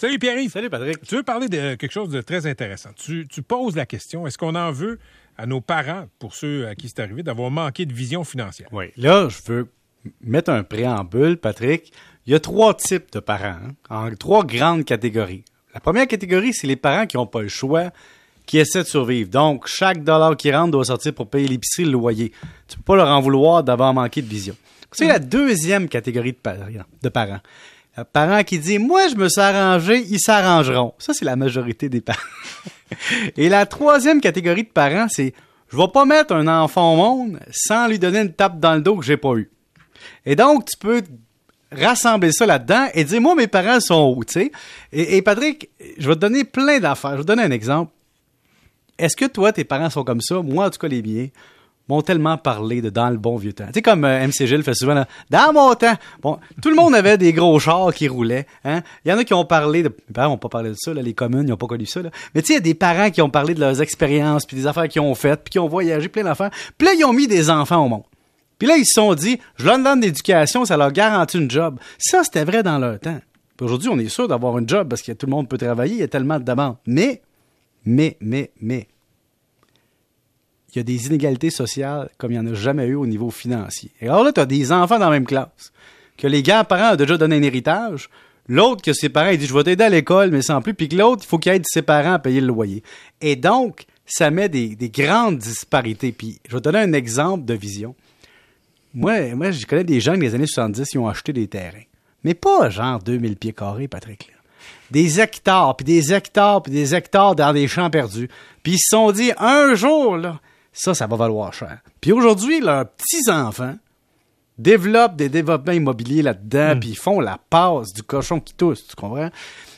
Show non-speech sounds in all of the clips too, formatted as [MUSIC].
Salut Pierre-Yves. Salut Patrick. Tu veux parler de quelque chose de très intéressant. Tu, tu poses la question, est-ce qu'on en veut à nos parents, pour ceux à qui c'est arrivé, d'avoir manqué de vision financière? Oui. Là, je veux mettre un préambule, Patrick. Il y a trois types de parents, hein, en trois grandes catégories. La première catégorie, c'est les parents qui n'ont pas le choix, qui essaient de survivre. Donc, chaque dollar qui rentre doit sortir pour payer l'épicerie, le loyer. Tu peux pas leur en vouloir d'avoir manqué de vision. C'est la deuxième catégorie de parents. De parents. Qui dit Moi, je me suis arrangé, ils s'arrangeront. Ça, c'est la majorité des parents. [LAUGHS] Et la troisième catégorie de parents, c'est Je vais pas mettre un enfant au monde sans lui donner une tape dans le dos que j'ai pas eu. Et donc, tu peux rassembler ça là-dedans et dire Moi, mes parents sont où, tu sais? Et Patrick, je vais te donner plein d'affaires. Je vais te donner un exemple. Est-ce que toi, tes parents sont comme ça? Moi, en tout cas, les miens m'ont tellement parlé de dans le bon vieux temps. Tu sais, comme euh, MC Gilles fait souvent, là, dans mon temps, bon, tout le monde avait des gros chars qui roulaient. Hein? Il y en a qui ont parlé de... Mes parents n'ont pas parlé de ça, les communes, ils n'ont pas connu ça. Là. Mais tu sais, il y a des parents qui ont parlé de leurs expériences, puis des affaires qu'ils ont faites, puis qui ont voyagé, plein d'affaires. Puis là, ils ont mis des enfants au monde. Puis là, ils se sont dit, je leur donne l'éducation, ça leur garantit une job. Ça, c'était vrai dans leur temps. Aujourd'hui, on est sûr d'avoir une job parce que tout le monde peut travailler, il y a tellement de demandes. Mais, mais, mais, mais, il y a des inégalités sociales comme il n'y en a jamais eu au niveau financier. Et alors là, tu as des enfants dans la même classe, que les grands-parents ont déjà donné un héritage, l'autre que ses parents, il dit, je vais t'aider à l'école, mais sans plus, puis que l'autre, il faut qu'il aide ses parents à payer le loyer. Et donc, ça met des, des grandes disparités. Puis, je vais te donner un exemple de vision. Moi, moi, je connais des gens qui, les années 70, ils ont acheté des terrains. Mais pas genre 2000 pieds carrés, Patrick. Là. Des hectares, puis des hectares, puis des hectares dans des champs perdus. Puis ils se sont dit, un jour, là, ça, ça va valoir cher. Puis aujourd'hui, leurs petits-enfants développent des développements immobiliers là-dedans, Mm. puis ils font la passe du cochon qui tousse, tu comprends?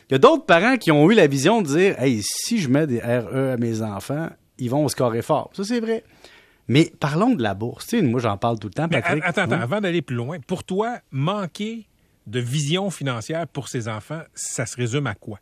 Il y a d'autres parents qui ont eu la vision de dire, hey, si je mets des RE à mes enfants, ils vont scorer fort. Ça, c'est vrai. Mais parlons de la bourse. Tu sais, moi, j'en parle tout le temps, Mais Patrick. attends, attends, Ouais. avant d'aller plus loin, pour toi, manquer de vision financière pour ses enfants, ça se résume à quoi?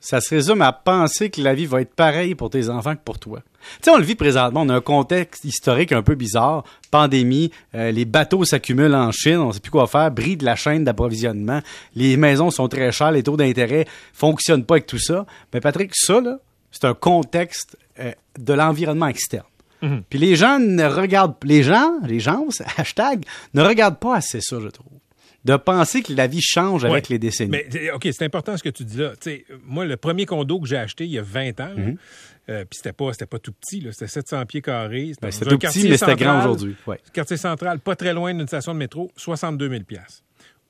Ça se résume à penser que la vie va être pareille pour tes enfants que pour toi. Tu sais, on le vit présentement. On a un contexte historique un peu bizarre. Pandémie, euh, les bateaux s'accumulent en Chine, on sait plus quoi faire, brille de la chaîne d'approvisionnement. Les maisons sont très chères, les taux d'intérêt fonctionnent pas avec tout ça. Mais Patrick, ça, là, c'est un contexte euh, de l'environnement externe. Mhm. Puis les gens ne regardent, les gens, les gens, hashtag, ne regardent pas assez ça, je trouve. De penser que la vie change avec Ouais. les décennies. Mais OK, c'est important ce que tu dis là. Moi, le premier condo que j'ai acheté il y a 20 ans, Mhm. euh, puis c'était pas, pas tout petit, c'était 700 pieds carrés. Ben, c'était tout petit, mais c'était grand aujourd'hui. Ouais. Quartier central, pas très loin d'une station de métro, 62 000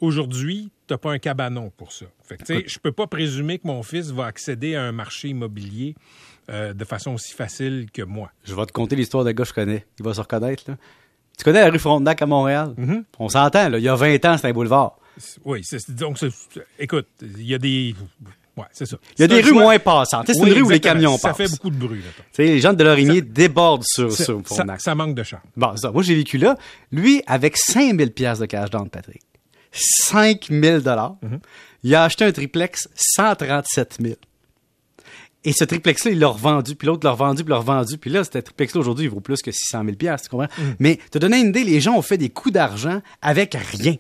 Aujourd'hui, tu n'as pas un cabanon pour ça. Fait que, je peux pas présumer que mon fils va accéder à un marché immobilier euh, de façon aussi facile que moi. Je vais te conter l'histoire d'un gars que je connais. Il va se reconnaître, là. Tu connais la rue Frontenac à Montréal? Mhm. On s'entend, là. Il y a 20 ans, c'était un boulevard. Oui, c'est- donc, écoute, il y a des... Ouais, c'est ça. Il y a des rues choix- moins passantes. C'est une rue où les camions Ça passent. fait beaucoup de bruit, les gens de Lorimier débordent sur, Ça, sur ça, Frontenac. ça manque de charme. Bon, ça. Moi, j'ai vécu là. Lui, avec 5000 pièces de cash down, Patrick. 5000 dollars. Mhm. Il a acheté un triplex 137 000. Et ce triplex-là, il l'a revendu, puis l'autre l'a revendu, puis l'a revendu. Puis là, ce triplex-là, aujourd'hui, il vaut plus que 600 000 pièces, tu comprends? Mhm. Mais te donner une idée, les gens ont fait des coups d'argent avec rien.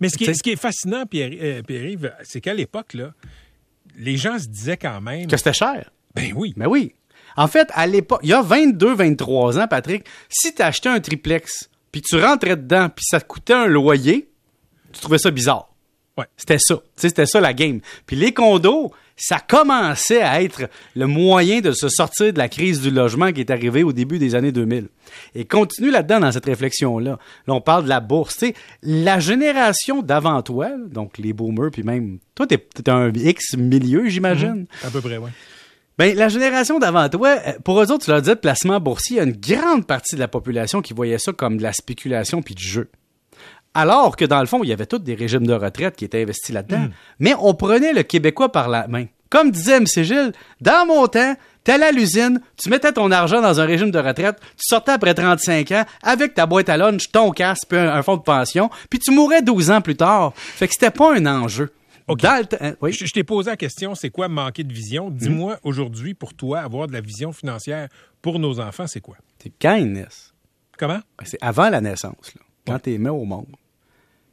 Mais ce qui, est, ce qui est fascinant, Pierre, euh, Pierre-Yves, c'est qu'à l'époque, là, les gens se disaient quand même... Que c'était cher. Ben oui. Mais oui. En fait, à l'époque, il y a 22, 23 ans, Patrick, si tu achetais un triplex, puis tu rentrais dedans, puis ça te coûtait un loyer, tu trouvais ça bizarre. Ouais. C'était ça. C'était ça la game. Puis les condos, ça commençait à être le moyen de se sortir de la crise du logement qui est arrivée au début des années 2000. Et continue là-dedans dans cette réflexion-là. Là, on parle de la bourse. Tu sais, la génération d'avant toi, donc les boomers, puis même... Toi, t'es, t'es un X milieu, j'imagine. À peu près, oui. Ben, la génération d'avant toi, euh, pour eux autres, tu leur disais de placement boursier, il y a une grande partie de la population qui voyait ça comme de la spéculation puis du jeu. Alors que dans le fond, il y avait tous des régimes de retraite qui étaient investis là-dedans. Mais on prenait le Québécois par la main. Comme disait M. Gilles, dans mon temps, t'allais à l'usine, tu mettais ton argent dans un régime de retraite, tu sortais après 35 ans avec ta boîte à lunch, ton casque, puis un, un fonds de pension, puis tu mourais 12 ans plus tard. Fait que c'était pas un enjeu. Temps- hein, oui? Je, je t'ai posé la question, c'est quoi manquer de vision? Mhm. Dis-moi, aujourd'hui, pour toi, avoir de la vision financière pour nos enfants, c'est quoi? C'est quand ils naissent. Comment? C'est avant la naissance, là, quand t'es mis au monde.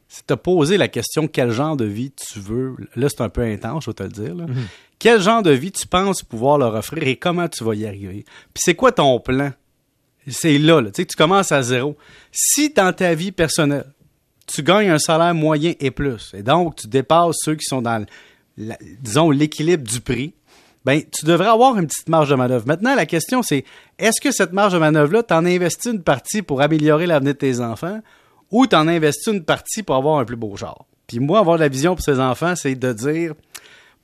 C'est te poser la question quel genre de vie tu veux. Là, c'est un peu intense, je vais te le dire. Quel genre de vie tu penses pouvoir leur offrir et comment tu vas y arriver? Puis c'est quoi ton plan? C'est là, là. Tu sais, tu commences à zéro. Si dans ta vie personnelle, tu gagnes un salaire moyen et plus, et donc tu dépasses ceux qui sont dans, la- disons, l'équilibre du prix, ben, tu devrais avoir une petite marge de manœuvre. Maintenant, la question, c'est est-ce que cette marge de manœuvre-là, tu en investis une partie pour améliorer l'avenir de tes enfants ou tu en investis une partie pour avoir un plus beau genre? Puis moi, avoir la vision pour ses enfants, c'est de dire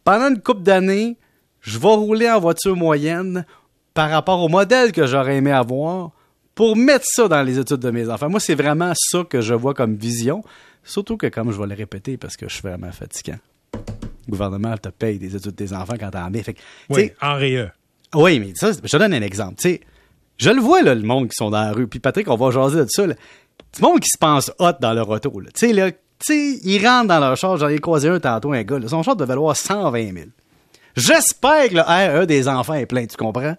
pendant une couple d'années, je vais rouler en voiture moyenne par rapport au modèle que j'aurais aimé avoir pour mettre ça dans les études de mes enfants. Moi, c'est vraiment ça que je vois comme vision. Surtout que, comme je vais le répéter, parce que je suis vraiment fatiguant, le gouvernement te paye des études des enfants quand t'en mets. Fait que, tu Oui, en réa. oui, mais ça, je te donne un exemple. Je le vois, là, le monde qui sont dans la rue. Puis Patrick, on va jaser de ça. Là. Du monde qui se pense hot dans leur auto. là. Tu sais, là, tu sais, ils rentrent dans leur char. J'en ai croisé un tantôt, un gars. là. Son char devait valoir 120 000. J'espère que le RE des enfants est plein, tu comprends?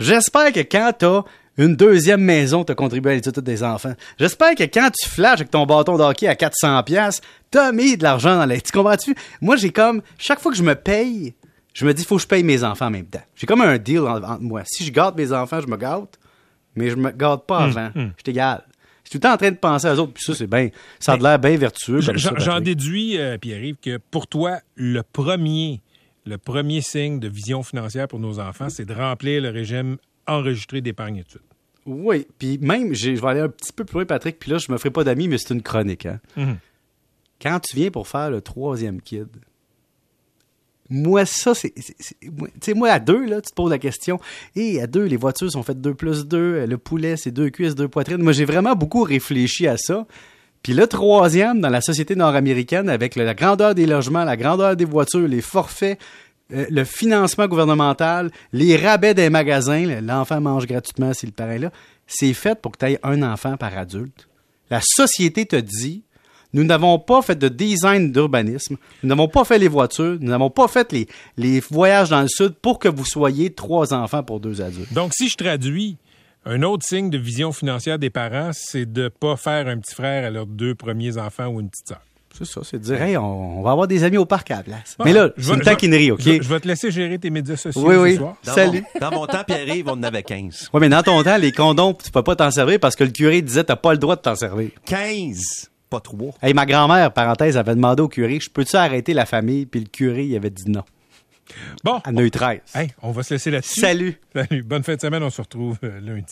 J'espère que quand t'as une deuxième maison, t'as contribué à l'étude des enfants. J'espère que quand tu flashes avec ton bâton d'hockey à 400 pièces, t'as mis de l'argent dans les... Tu comprends-tu? Moi, j'ai comme... Chaque fois que je me paye, je me dis, faut que je paye mes enfants en même temps. J'ai comme un deal en- entre moi. Si je gâte mes enfants, je me gâte, mais je me gâte pas avant. Je suis égal. Je suis tout le temps en train de penser à eux autres, puis ça, c'est bien... Ça a l'air bien vertueux. J'en déduis, euh, Pierre-Yves, que pour toi, le premier, le premier signe de vision financière pour nos enfants, c'est de remplir le régime enregistré d'épargne études. Oui, puis même, je vais aller un petit peu plus loin, Patrick, puis là, je me ferai pas d'amis, mais c'est une chronique. Hein. Mhm. Quand tu viens pour faire le troisième kid, moi, ça, c'est. Tu sais, moi, à deux, là, tu te poses la question. Et à deux, les voitures sont faites deux plus deux. Le poulet, c'est deux cuisses, deux poitrines. Moi, j'ai vraiment beaucoup réfléchi à ça. Puis le troisième, dans la société nord-américaine, avec la grandeur des logements, la grandeur des voitures, les forfaits, euh, le financement gouvernemental, les rabais des magasins, le- l'enfant mange gratuitement si le parent là, c'est fait pour que tu aies un enfant par adulte. La société te dit, nous n'avons pas fait de design d'urbanisme, nous n'avons pas fait les voitures, nous n'avons pas fait les, les voyages dans le sud pour que vous soyez trois enfants pour deux adultes. Donc, si je traduis, un autre signe de vision financière des parents, c'est de pas faire un petit frère à leurs deux premiers enfants ou une petite sœur. C'est ça, c'est de dire, hey, on, on va avoir des amis au parc à la place. Bon, Mais là, je c'est vais- une je vais- taquinerie, OK? Je, je vais te laisser gérer tes médias sociaux Oui, ce oui. soir. Dans Salut. Mon, dans mon temps, Pierre-Yves, on en avait 15. Oui, mais dans ton temps, les condoms, tu peux pas t'en servir parce que le curé disait t'as pas le droit de t'en servir. 15, pas 3. Hey, ma grand-mère, parenthèse, avait demandé au curé, je peux-tu arrêter la famille? Puis le curé, il avait dit non. Bon, a eu 13. hey, on va se laisser là-dessus. Salut! Salut. Bonne fin de semaine. On se retrouve euh, lundi.